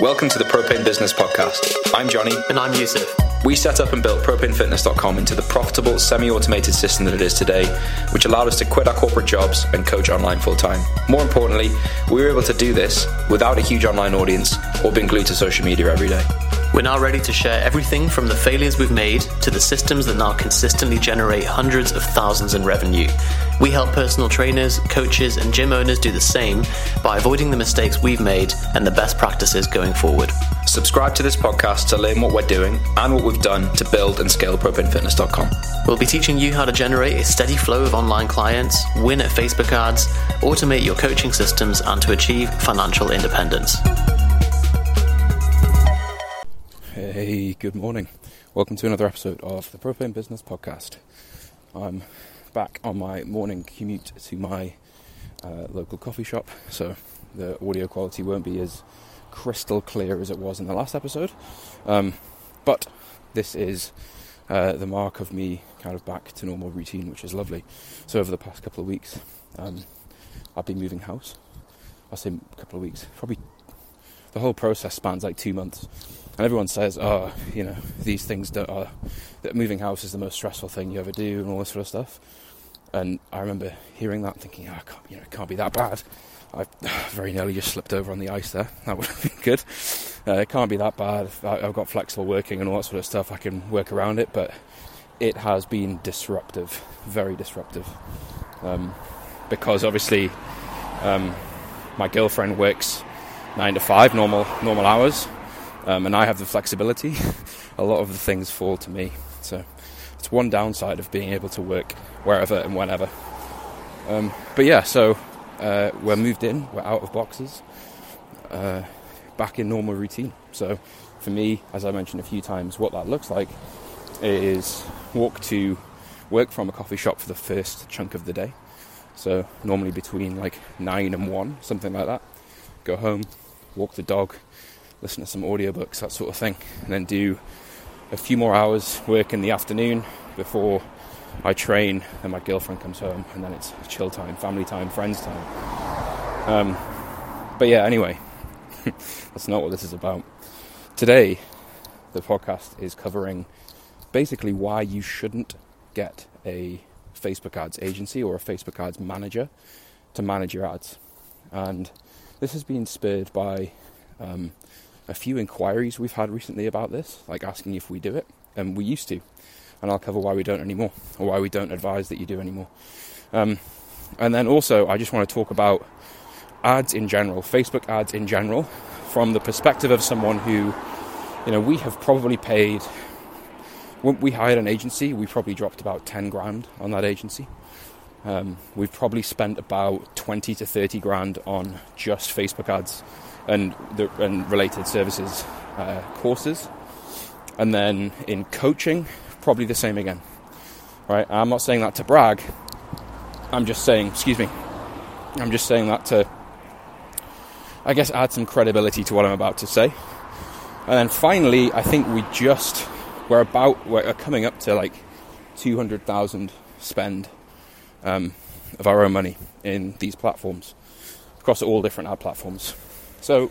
Welcome to the Propane Business Podcast. I'm Johnny. And I'm Yusuf. We set up and built propanefitness.com into the profitable, semi automated system that it is today, which allowed us to quit our corporate jobs and coach online full time. More importantly, we were able to do this without a huge online audience or being glued to social media every day. We're now ready to share everything from the failures we've made to the systems that now consistently generate hundreds of thousands in revenue. We help personal trainers, coaches, and gym owners do the same by avoiding the mistakes we've made and the best practices going forward. Subscribe to this podcast to learn what we're doing and what we've done to build and scale propanefitness.com. We'll be teaching you how to generate a steady flow of online clients, win at Facebook ads, automate your coaching systems, and to achieve financial independence. Hey, good morning. Welcome to another episode of the Propane Business Podcast. I'm back on my morning commute to my uh, local coffee shop, so the audio quality won't be as crystal clear as it was in the last episode. Um, but this is uh, the mark of me kind of back to normal routine, which is lovely. So, over the past couple of weeks, um, I've been moving house. I say a couple of weeks, probably the whole process spans like two months and everyone says, "Oh, you know, these things don't, are that moving house is the most stressful thing you ever do, and all this sort of stuff." And I remember hearing that, and thinking, "Oh, can't, you know, it can't be that bad." I very nearly just slipped over on the ice there. That would have been good. Uh, it can't be that bad. I've got flexible working and all that sort of stuff. I can work around it, but it has been disruptive, very disruptive. Um, because obviously, um, my girlfriend works nine to five, normal normal hours um, and I have the flexibility, a lot of the things fall to me. So it's one downside of being able to work wherever and whenever. Um, but yeah, so uh, we're moved in, we're out of boxes, uh, back in normal routine. So for me, as I mentioned a few times, what that looks like is walk to work from a coffee shop for the first chunk of the day. So normally between like nine and one, something like that. Go home, walk the dog, listen to some audiobooks, that sort of thing, and then do a few more hours work in the afternoon before I train, and my girlfriend comes home, and then it's chill time, family time, friends time. Um, but yeah, anyway, that's not what this is about. Today, the podcast is covering basically why you shouldn't get a Facebook ads agency or a Facebook ads manager to manage your ads. And this has been spurred by um, a few inquiries we've had recently about this, like asking if we do it, and we used to. And I'll cover why we don't anymore, or why we don't advise that you do anymore. Um, and then also, I just want to talk about ads in general, Facebook ads in general, from the perspective of someone who, you know, we have probably paid. When we hired an agency, we probably dropped about 10 grand on that agency. Um, we've probably spent about 20 to 30 grand on just Facebook ads and, the, and related services uh, courses. And then in coaching, probably the same again. Right? I'm not saying that to brag. I'm just saying, excuse me, I'm just saying that to, I guess, add some credibility to what I'm about to say. And then finally, I think we just, we're about, we're coming up to like 200,000 spend um, of our own money in these platforms across all different ad platforms. So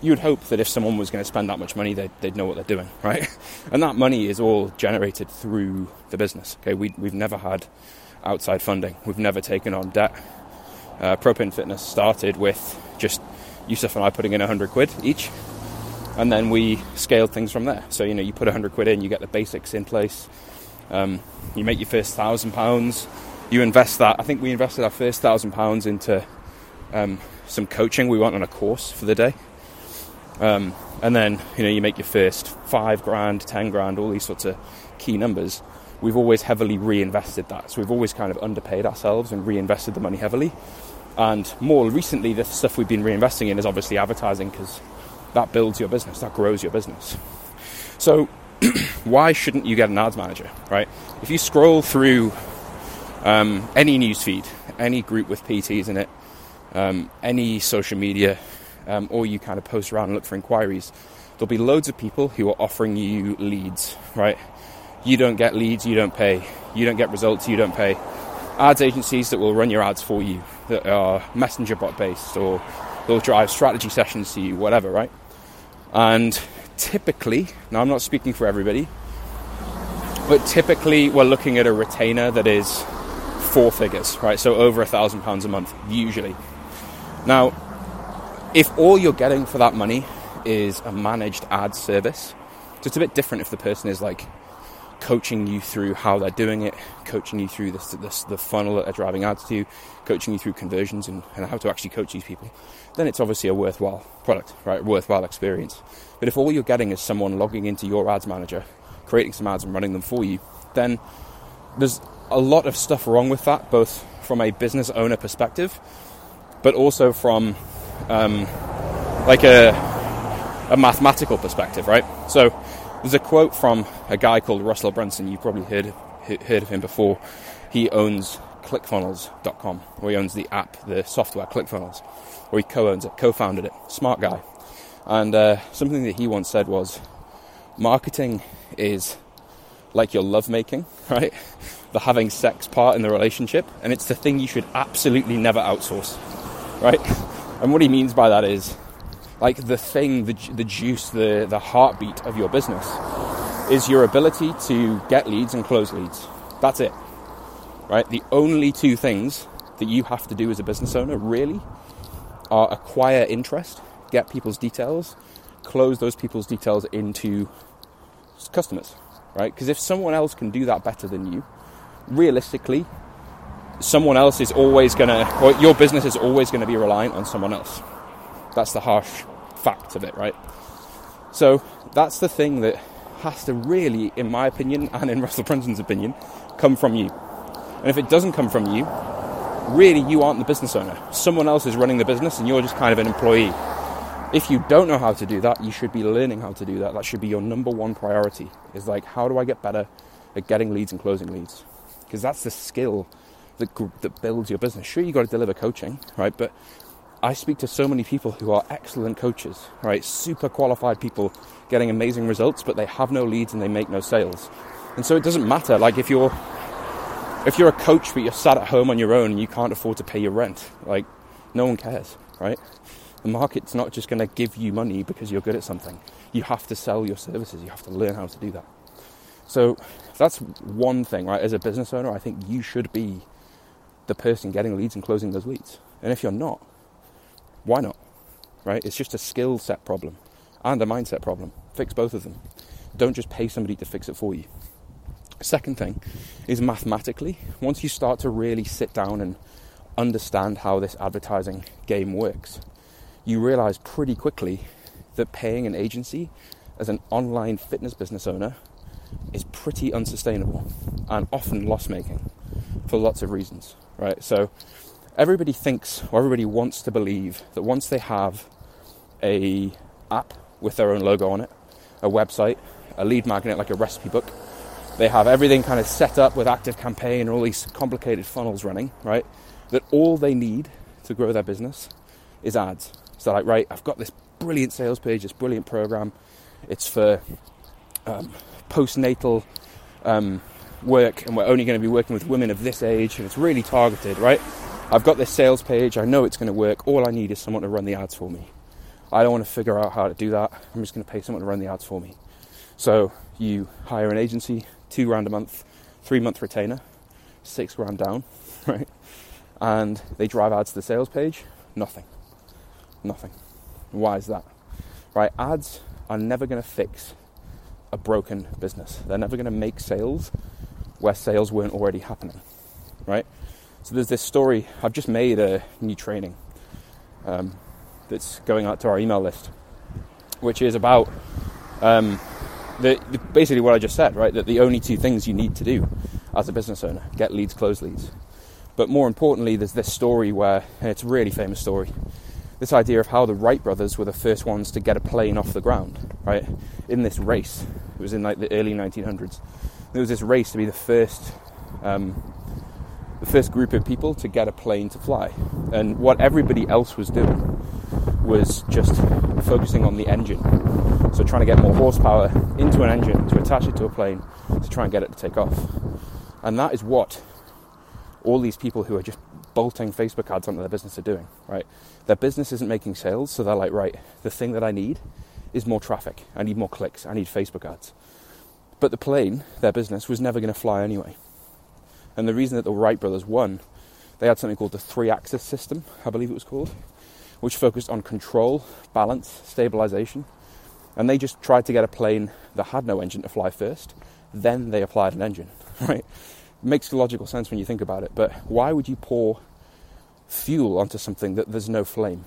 you'd hope that if someone was going to spend that much money, they'd, they'd know what they're doing, right? And that money is all generated through the business. Okay, we, we've never had outside funding. We've never taken on debt. Uh, Propane Fitness started with just Yusuf and I putting in 100 quid each, and then we scaled things from there. So, you know, you put 100 quid in, you get the basics in place, um, you make your first thousand pounds, you invest that. I think we invested our first thousand pounds into um, some coaching. We went on a course for the day. Um, and then, you know, you make your first five grand, ten grand, all these sorts of key numbers. We've always heavily reinvested that. So we've always kind of underpaid ourselves and reinvested the money heavily. And more recently, the stuff we've been reinvesting in is obviously advertising because that builds your business, that grows your business. So, why shouldn't you get an ads manager, right? If you scroll through um, any newsfeed, any group with PTs in it, um, any social media, um, or you kind of post around and look for inquiries, there'll be loads of people who are offering you leads, right? You don't get leads, you don't pay. You don't get results, you don't pay. Ads agencies that will run your ads for you, that are messenger bot based, or they'll drive strategy sessions to you, whatever, right? And typically, now I'm not speaking for everybody, but typically we're looking at a retainer that is four figures, right? So over a thousand pounds a month, usually. Now, if all you're getting for that money is a managed ad service, so it's a bit different if the person is like coaching you through how they're doing it, coaching you through this, the funnel that they're driving ads to, coaching you through conversions and, and how to actually coach these people, then it's obviously a worthwhile product, right? Worthwhile experience. But if all you're getting is someone logging into your ads manager, creating some ads and running them for you, then there's a lot of stuff wrong with that, both from a business owner perspective, but also from um, like a, a mathematical perspective, right? So there's a quote from a guy called Russell Brunson. You've probably heard heard of him before. He owns ClickFunnels.com, or he owns the app, the software ClickFunnels, or he co-owns it, co-founded it. Smart guy. And uh, something that he once said was, marketing is like your lovemaking, right? The having sex part in the relationship, and it's the thing you should absolutely never outsource, right? And what he means by that is like the thing, the, the juice, the, the heartbeat of your business is your ability to get leads and close leads. That's it. Right? The only two things that you have to do as a business owner really are acquire interest, get people's details, close those people's details into customers. Right? Because if someone else can do that better than you, realistically, someone else is always going to, or your business is always going to be reliant on someone else. That's the harsh fact of it, right? So that's the thing that has to really, in my opinion, and in Russell Brunson's opinion, come from you. And if it doesn't come from you, really you aren't the business owner. Someone else is running the business and you're just kind of an employee. If you don't know how to do that, you should be learning how to do that. That should be your number one priority. Is like, how do I get better at getting leads and closing leads? Because that's the skill that, that builds your business. Sure, you've got to deliver coaching, right? But I speak to so many people who are excellent coaches, right? Super qualified people getting amazing results, but they have no leads and they make no sales. And so it doesn't matter. Like if you're if you're a coach but you're sat at home on your own and you can't afford to pay your rent, like no one cares, right? The market's not just going to give you money because you're good at something. You have to sell your services. You have to learn how to do that. So that's one thing, right? As a business owner, I think you should be the person getting leads and closing those leads. And if you're not, why not? Right? It's just a skill set problem and a mindset problem. Fix both of them. Don't just pay somebody to fix it for you. Second thing is mathematically, once you start to really sit down and understand how this advertising game works, you realize pretty quickly that paying an agency as an online fitness business owner is pretty unsustainable and often loss making for lots of reasons, right? So, everybody thinks or everybody wants to believe that once they have a app with their own logo on it, a website, a lead magnet like a recipe book, they have everything kind of set up with active campaign and all these complicated funnels running, right? That all they need to grow their business is ads. So like, right, I've got this brilliant sales page, this brilliant program. It's for um, postnatal um, work, and we're only going to be working with women of this age, and it's really targeted, right? I've got this sales page, I know it's going to work. All I need is someone to run the ads for me. I don't want to figure out how to do that. I'm just going to pay someone to run the ads for me. So you hire an agency, two grand a month, three month retainer, six grand down, right? And they drive ads to the sales page, nothing. Nothing. Why is that? Right? Ads are never going to fix a broken business. They're never going to make sales where sales weren't already happening, right? So there's this story. I've just made a new training um, that's going out to our email list, which is about um, the, the, basically what I just said, right? That the only two things you need to do as a business owner get leads, close leads. But more importantly, there's this story where, and it's a really famous story, this idea of how the Wright brothers were the first ones to get a plane off the ground, right? In this race, it was in like the early 1900s. There was this race to be the first um, the first group of people to get a plane to fly. And what everybody else was doing was just focusing on the engine. So trying to get more horsepower into an engine to attach it to a plane to try and get it to take off. And that is what all these people who are just bolting Facebook ads onto their business are doing, right? Their business isn't making sales, so they're like, right, the thing that I need is more traffic. I need more clicks. I need Facebook ads. But the plane, their business, was never going to fly anyway. And the reason that the Wright brothers won, they had something called the three axis system, I believe it was called, which focused on control, balance, stabilization. And they just tried to get a plane that had no engine to fly first. Then they applied an engine, right? It makes logical sense when you think about it. But why would you pour fuel onto something that there's no flame?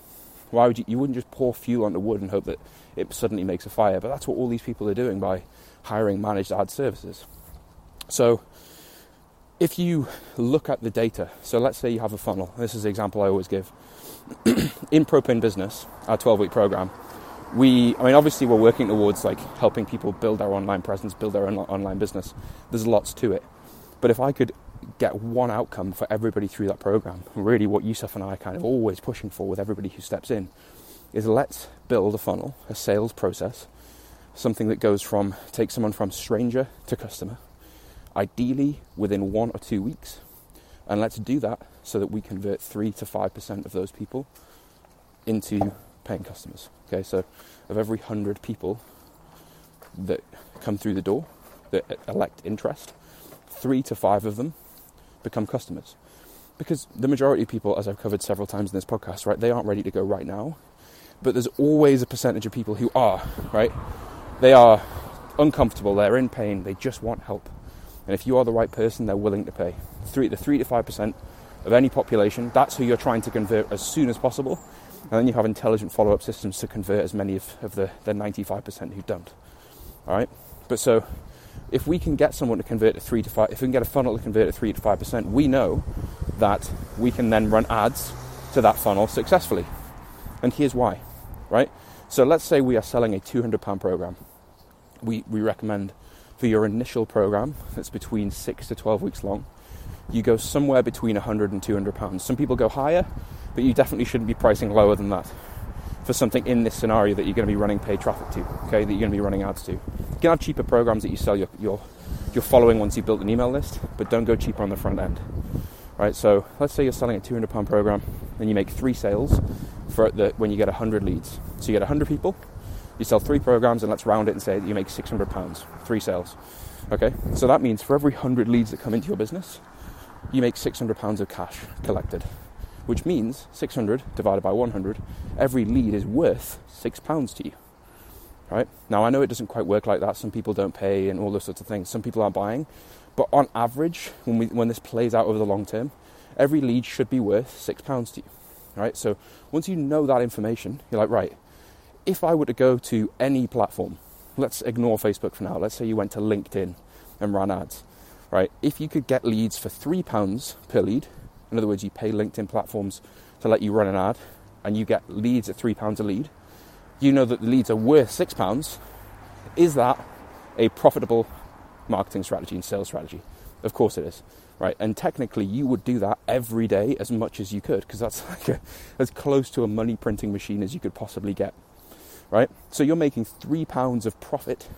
Why would you? You wouldn't just pour fuel onto wood and hope that it suddenly makes a fire. But that's what all these people are doing by hiring managed ad services. So if you look at the data, so let's say you have a funnel. This is the example I always give. in Propane Business, our 12 week program, we, I mean, obviously we're working towards like helping people build their online presence, build their own online business. There's lots to it. But if I could get one outcome for everybody through that program, really what Yusuf and I are kind of always pushing for with everybody who steps in, is let's build a funnel, a sales process, something that goes from, take someone from stranger to customer, ideally within one or two weeks. And let's do that so that we convert 3 to 5% of those people into paying customers. Okay, so of every 100 people that come through the door that elect interest, 3 to 5 of them become customers. Because the majority of people, as I've covered several times in this podcast, right, they aren't ready to go right now. But there's always a percentage of people who are, right? They are uncomfortable, they're in pain, they just want help. And if you are the right person, they're willing to pay. Three, the 3 to 5% of any population, that's who you're trying to convert as soon as possible. And then you have intelligent follow up systems to convert as many of, of the, the 95% who don't. All right? But so if we can get someone to convert to 3 to 5, if we can get a funnel to convert to 3 to 5%, we know that we can then run ads to that funnel successfully. And here's why, right? So let's say we are selling a £200 program. We, we recommend for your initial program that's between 6 to 12 weeks long, you go somewhere between 100 and 200 pounds. Some people go higher, but you definitely shouldn't be pricing lower than that for something in this scenario that you're going to be running paid traffic to, okay, that you're going to be running ads to. You can have cheaper programs that you sell your, your, your following once you've built an email list, but don't go cheaper on the front end. Right, so let's say you're selling a 200 pound program, then you make three sales for the, when you get 100 leads. So you get 100 people, you sell three programs, and let's round it and say you make 600 pounds, three sales. Okay, so that means for every 100 leads that come into your business, you make 600 pounds of cash collected, which means 600 divided by 100, every lead is worth six pounds to you. Right now, I know it doesn't quite work like that. Some people don't pay, and all those sorts of things. Some people aren't buying, but on average, when we when this plays out over the long term, every lead should be worth six pounds to you. Right. So once you know that information, you're like, right. If I were to go to any platform, let's ignore Facebook for now. Let's say you went to LinkedIn and ran ads. Right. If you could get leads for three pounds per lead, in other words, you pay LinkedIn platforms to let you run an ad, and you get leads at three pounds a lead, you know that the leads are worth six pounds. Is that a profitable marketing strategy and sales strategy? Of course it is, right? And technically, you would do that every day as much as you could because that's like a, as close to a money printing machine as you could possibly get, right? So you're making three pounds of profit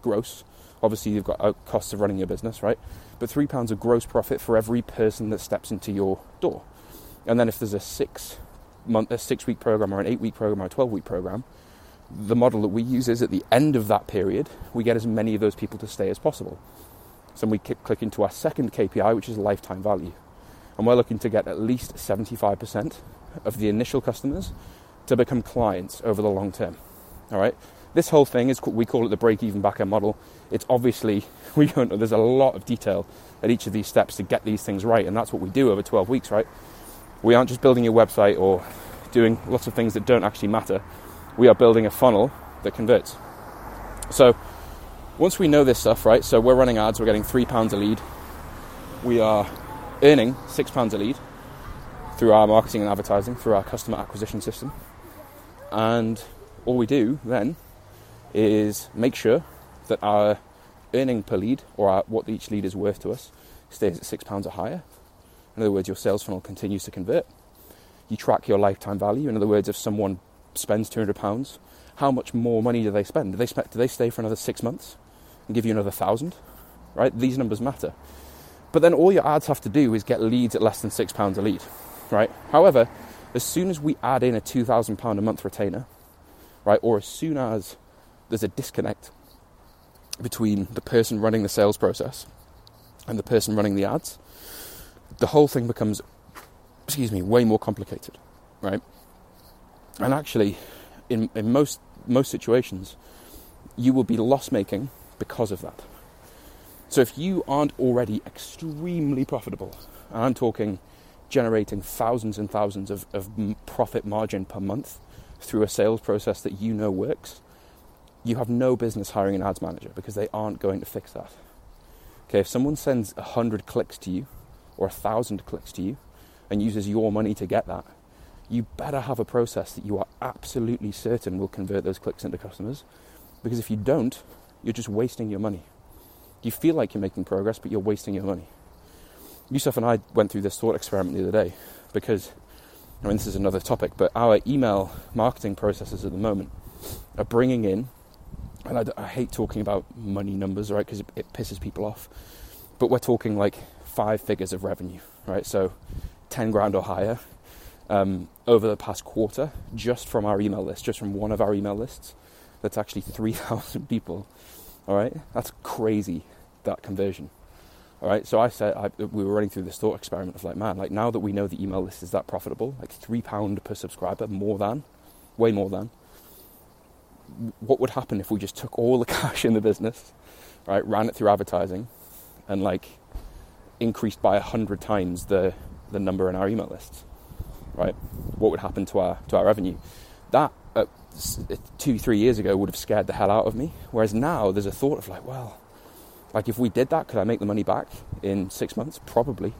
gross. Obviously, you've got uh, costs of running your business, right? But three pounds of gross profit for every person that steps into your door. And then if there's a six month, a six week program, or an eight week program, or a 12 week program, the model that we use is at the end of that period, we get as many of those people to stay as possible. So we click into our second KPI, which is lifetime value. And we're looking to get at least 75% of the initial customers to become clients over the long term. All right. This whole thing is we call it the break-even backend model. It's obviously we don't know. There's a lot of detail at each of these steps to get these things right, and that's what we do over 12 weeks, right? We aren't just building a website or doing lots of things that don't actually matter we are building a funnel that converts. So once we know this stuff, right? So we're running ads, we're getting three pounds a lead. We are earning six pounds a lead through our marketing and advertising, through our customer acquisition system. And all we do then is make sure that our earning per lead, or our, what each lead is worth to us, stays at six pounds or higher. In other words, your sales funnel continues to convert. You track your lifetime value. In other words, if someone spends two hundred pounds, how much more money do they spend? Do they spend, do they stay for another six months and give you another thousand? Right? These numbers matter. But then all your ads have to do is get leads at less than six pounds a lead. Right? However, as soon as we add in a two thousand pound a month retainer, right, or as soon as there's a disconnect between the person running the sales process and the person running the ads, the whole thing becomes, excuse me, way more complicated, right? And actually, in, in most most situations, you will be loss making because of that. So if you aren't already extremely profitable, and I'm talking generating thousands and thousands of, of profit margin per month through a sales process that you know works, you have no business hiring an ads manager because they aren't going to fix that. Okay, if someone sends a hundred clicks to you or a thousand clicks to you and uses your money to get that, you better have a process that you are absolutely certain will convert those clicks into customers. Because if you don't, you're just wasting your money. You feel like you're making progress, but you're wasting your money. Yusuf and I went through this thought experiment the other day because, I mean, this is another topic, but our email marketing processes at the moment are bringing in, and I, I hate talking about money numbers, right, because it, it pisses people off, but we're talking like five figures of revenue, right? So 10 grand or higher um, over the past quarter just from our email list, just from one of our email lists. That's actually 3,000 people. All right, that's crazy, that conversion. Right, so I said I, we were running through this thought experiment of like, man, like now that we know the email list is that profitable, like three pound per subscriber, more than, way more than. What would happen if we just took all the cash in the business, right, ran it through advertising, and like increased by a hundred times the the number in our email lists? right? What would happen to our to our revenue? That uh, two three years ago would have scared the hell out of me. Whereas now there's a thought of like, well, like if we did that, could I make the money back in six months? Probably.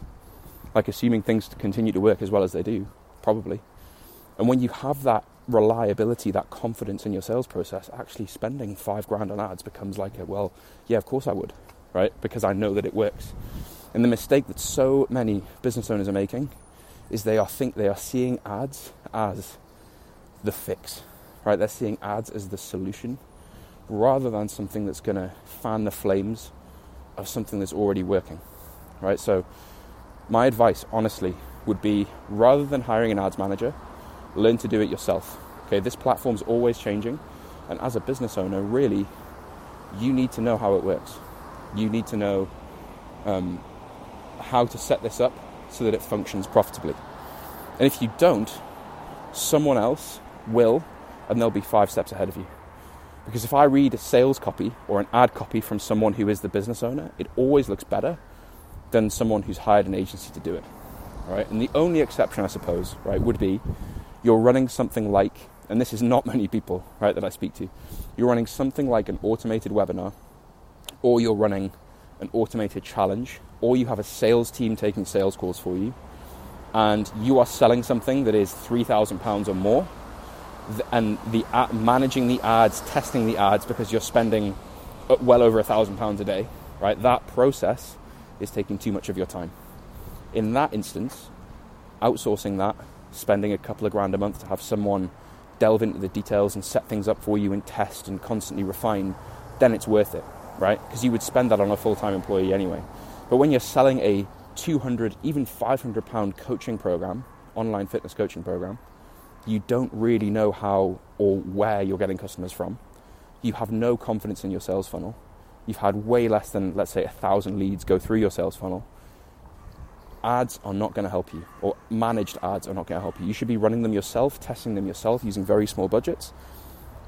Like assuming things continue to work as well as they do, probably. And when you have that reliability, that confidence in your sales process, actually spending five grand on ads becomes like a well, yeah, of course I would, right? Because I know that it works. And the mistake that so many business owners are making is they are think they are seeing ads as the fix, right? They're seeing ads as the solution rather than something that's going to fan the flames of something that's already working, right? So, my advice, honestly, would be rather than hiring an ads manager, learn to do it yourself. Okay, this platform's always changing, and as a business owner, really, you need to know how it works. You need to know um, how to set this up so that it functions profitably. And if you don't, someone else will, and they'll be five steps ahead of you. Because if I read a sales copy or an ad copy from someone who is the business owner, it always looks better than someone who's hired an agency to do it. Right? And the only exception, I suppose, right, would be you're running something like, and this is not many people, right, that I speak to, you're running something like an automated webinar, or you're running an automated challenge, or you have a sales team taking sales calls for you, and you are selling something that is £3,000 or more, and the managing the ads, testing the ads because you're spending uh, well over a £1,000 a day, right? That process is taking too much of your time. In that instance, outsourcing that, spending a couple of grand a month to have someone delve into the details and set things up for you and test and constantly refine, then it's worth it, right? Because you would spend that on a full time employee anyway. But when you're selling a 200, even 500 pound coaching program, online fitness coaching program, you don't really know how or where you're getting customers from. You have no confidence in your sales funnel. You've had way less than, let's say, a thousand leads go through your sales funnel. Ads are not going to help you, or managed ads are not going to help you. You should be running them yourself, testing them yourself using very small budgets.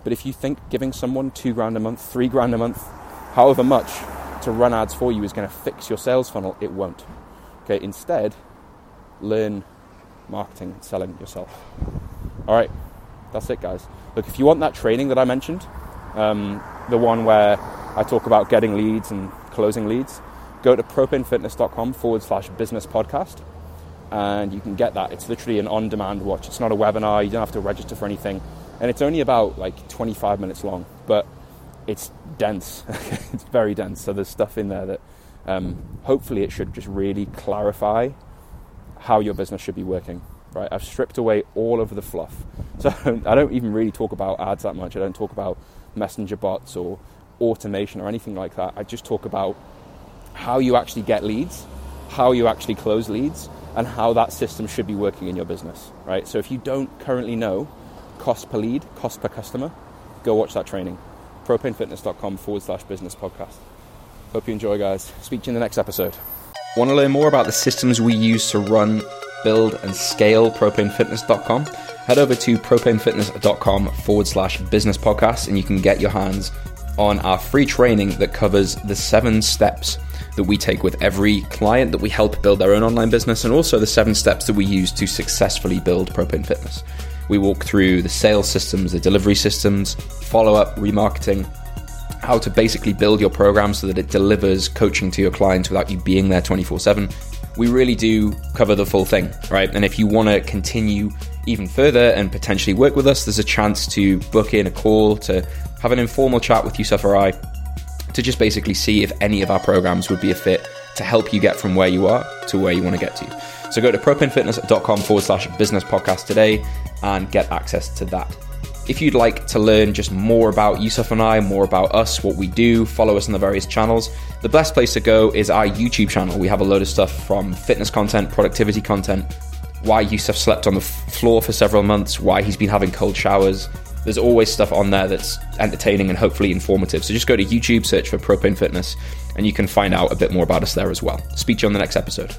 But if you think giving someone two grand a month, three grand a month, however much, to run ads for you is going to fix your sales funnel, it won't. Okay, instead, learn marketing and selling yourself. All right, that's it, guys. Look, if you want that training that I mentioned, um, the one where I talk about getting leads and closing leads, go to propanefitness.com forward slash business podcast and you can get that. It's literally an on demand watch. It's not a webinar, you don't have to register for anything. And it's only about like 25 minutes long, but it's dense. it's very dense. So there's stuff in there that um, hopefully it should just really clarify how your business should be working. Right, I've stripped away all of the fluff. So I don't even really talk about ads that much. I don't talk about messenger bots or automation or anything like that. I just talk about how you actually get leads, how you actually close leads, and how that system should be working in your business. Right. So if you don't currently know cost per lead, cost per customer, go watch that training propanefitness.com forward slash business podcast. Hope you enjoy, guys. Speak to you in the next episode. Want to learn more about the systems we use to run, build, and scale propanefitness.com? Head over to propanefitness.com forward slash business podcast and you can get your hands on our free training that covers the seven steps that we take with every client that we help build their own online business and also the seven steps that we use to successfully build Propane Fitness. We walk through the sales systems, the delivery systems, follow up, remarketing, how to basically build your program so that it delivers coaching to your clients without you being there 24 7. We really do cover the full thing, right? And if you want to continue even further and potentially work with us, there's a chance to book in a call to have an informal chat with Yusuf or I to just basically see if any of our programs would be a fit to help you get from where you are to where you want to get to. So go to propanefitness.com forward slash business podcast today and get access to that. If you'd like to learn just more about Yusuf and I, more about us, what we do, follow us on the various channels, the best place to go is our YouTube channel. We have a load of stuff from fitness content, productivity content, why Yusuf slept on the floor for several months, why he's been having cold showers. There's always stuff on there that's entertaining and hopefully informative. So just go to YouTube, search for Propane Fitness, and you can find out a bit more about us there as well. Speak to you on the next episode.